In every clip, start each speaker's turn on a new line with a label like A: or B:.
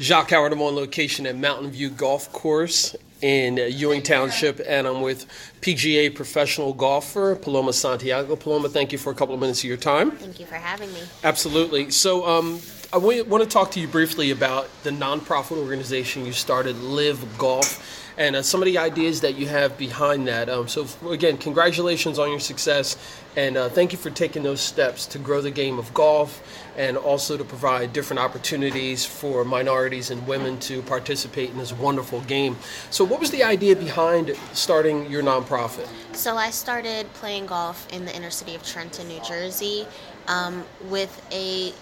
A: Jacques Howard. I'm on location at Mountain View Golf Course in Ewing Township, and I'm with PGA professional golfer Paloma Santiago. Paloma, thank you for a couple of minutes of your time.
B: Thank you for having me.
A: Absolutely. So, um, I want to talk to you briefly about the nonprofit organization you started, Live Golf and uh, some of the ideas that you have behind that. Um, so, again, congratulations on your success, and uh, thank you for taking those steps to grow the game of golf and also to provide different opportunities for minorities and women to participate in this wonderful game. So, what was the idea behind starting your nonprofit?
B: So, I started playing golf in the inner city of Trenton, New Jersey, um, with a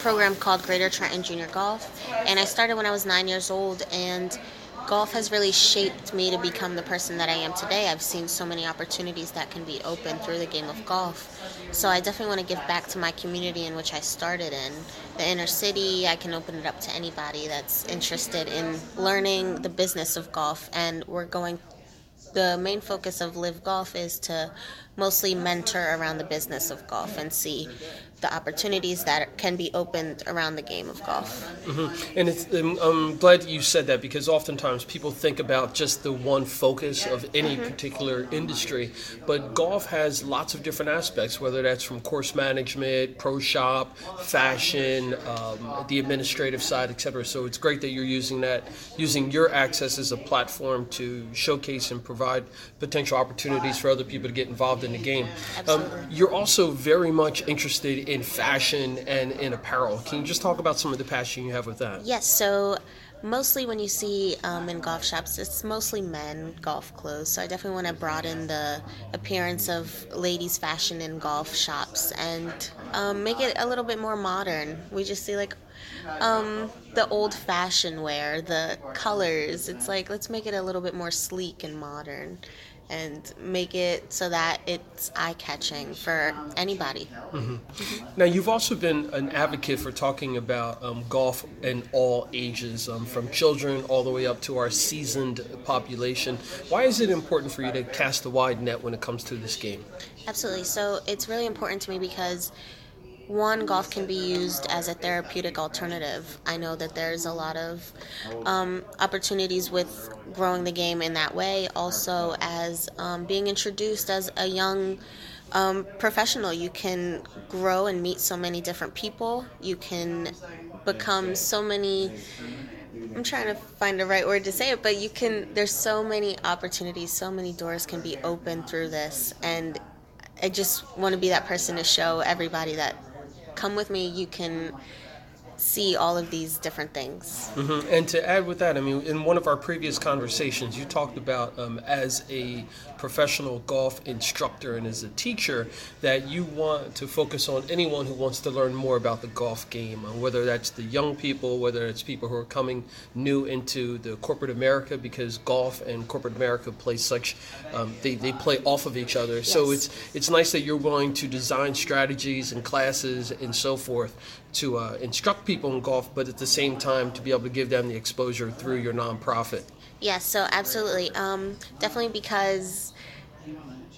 B: program called Greater Trenton Junior Golf, and I started when I was nine years old and golf has really shaped me to become the person that I am today. I've seen so many opportunities that can be opened through the game of golf. So I definitely want to give back to my community in which I started in. The inner city, I can open it up to anybody that's interested in learning the business of golf. And we're going, the main focus of Live Golf is to mostly mentor around the business of golf and see the opportunities that can be opened around the game of golf.
A: Mm-hmm. And it's, um, I'm glad you said that because oftentimes people think about just the one focus of any mm-hmm. particular industry, but golf has lots of different aspects, whether that's from course management, pro shop, fashion, um, the administrative side, etc. So it's great that you're using that, using your access as a platform to showcase and provide potential opportunities for other people to get involved in the game.
B: Um,
A: you're also very much interested in fashion and in apparel. Can you just talk about some of the passion you have with that?
B: Yes. So mostly when you see um, in golf shops, it's mostly men golf clothes. So I definitely want to broaden the appearance of ladies' fashion in golf shops and um, make it a little bit more modern. We just see like um, the old fashioned wear, the colors. It's like let's make it a little bit more sleek and modern and make it so that it's eye catching for anybody.
A: Mm-hmm. Mm-hmm. Now, you've also been an advocate for talking about um, golf in all ages, um, from children all the way up to our seasoned population. Why is it important for you to cast a wide net when it comes to this game?
B: Absolutely. So, it's really important to me because one, golf can be used as a therapeutic alternative. I know that there's a lot of um, opportunities with growing the game in that way. Also, as um, being introduced as a young um, professional, you can grow and meet so many different people. You can become so many. I'm trying to find the right word to say it, but you can. There's so many opportunities, so many doors can be opened through this, and I just want to be that person to show everybody that come with me, you can see all of these different things.
A: Mm-hmm. And to add with that, I mean, in one of our previous conversations, you talked about um, as a professional golf instructor and as a teacher that you want to focus on anyone who wants to learn more about the golf game, uh, whether that's the young people, whether it's people who are coming new into the corporate America, because golf and corporate America play such, um, they, they play off of each other. Yes. So it's it's nice that you're willing to design strategies and classes and so forth to uh, instruct people in golf, but at the same time to be able to give them the exposure through your nonprofit.
B: Yes, so absolutely. Um, definitely because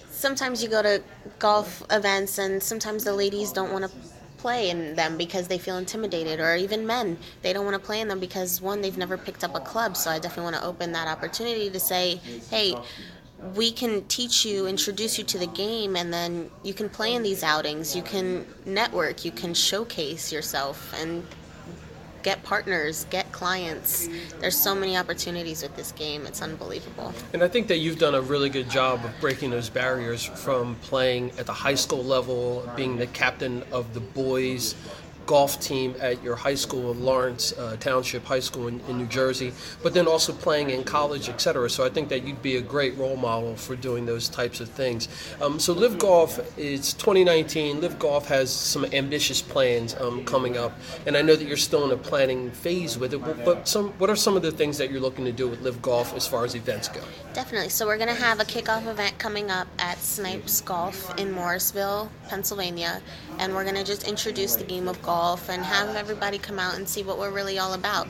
B: sometimes you go to golf events and sometimes the ladies don't want to play in them because they feel intimidated or even men they don't want to play in them because one they've never picked up a club so i definitely want to open that opportunity to say hey we can teach you, introduce you to the game, and then you can play in these outings. You can network, you can showcase yourself, and get partners, get clients. There's so many opportunities with this game. It's unbelievable.
A: And I think that you've done a really good job of breaking those barriers from playing at the high school level, being the captain of the boys golf team at your high school in Lawrence uh, Township High School in, in, New Jersey, but then also playing in college, etc. So I think that you'd be a great role model for doing those types of things. Um, so Live Golf is 2019. Live Golf has some ambitious plans um, coming up, and I know that you're still in a planning phase with it. But some, what are some of the things that you're looking to do with Live Golf as far as events go?
B: Definitely. So we're going to have a kickoff event coming up at Snipes Golf in Morrisville, Pennsylvania, and we're going to just introduce the game of golf golf and have everybody come out and see what we're really all about.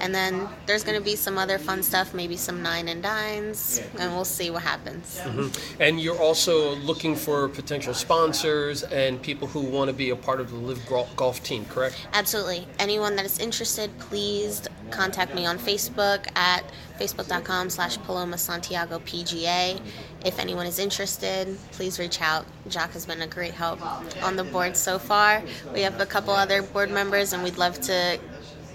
B: And then there's going to be some other fun stuff, maybe some nine and dines, and we'll see what happens. Mm-hmm.
A: And you're also looking for potential sponsors and people who want to be a part of the Live Golf team, correct?
B: Absolutely. Anyone that is interested, please contact me on Facebook at facebook.com slash Paloma Santiago PGA. If anyone is interested, please reach out. Jock has been a great help on the board so far. We have a couple other board members, and we'd love to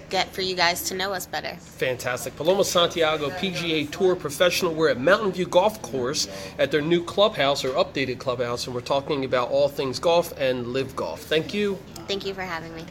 B: get for you guys to know us better.
A: Fantastic. Paloma Santiago PGA Tour Professional. We're at Mountain View Golf Course at their new clubhouse or updated clubhouse, and we're talking about all things golf and live golf. Thank you.
B: Thank you for having me.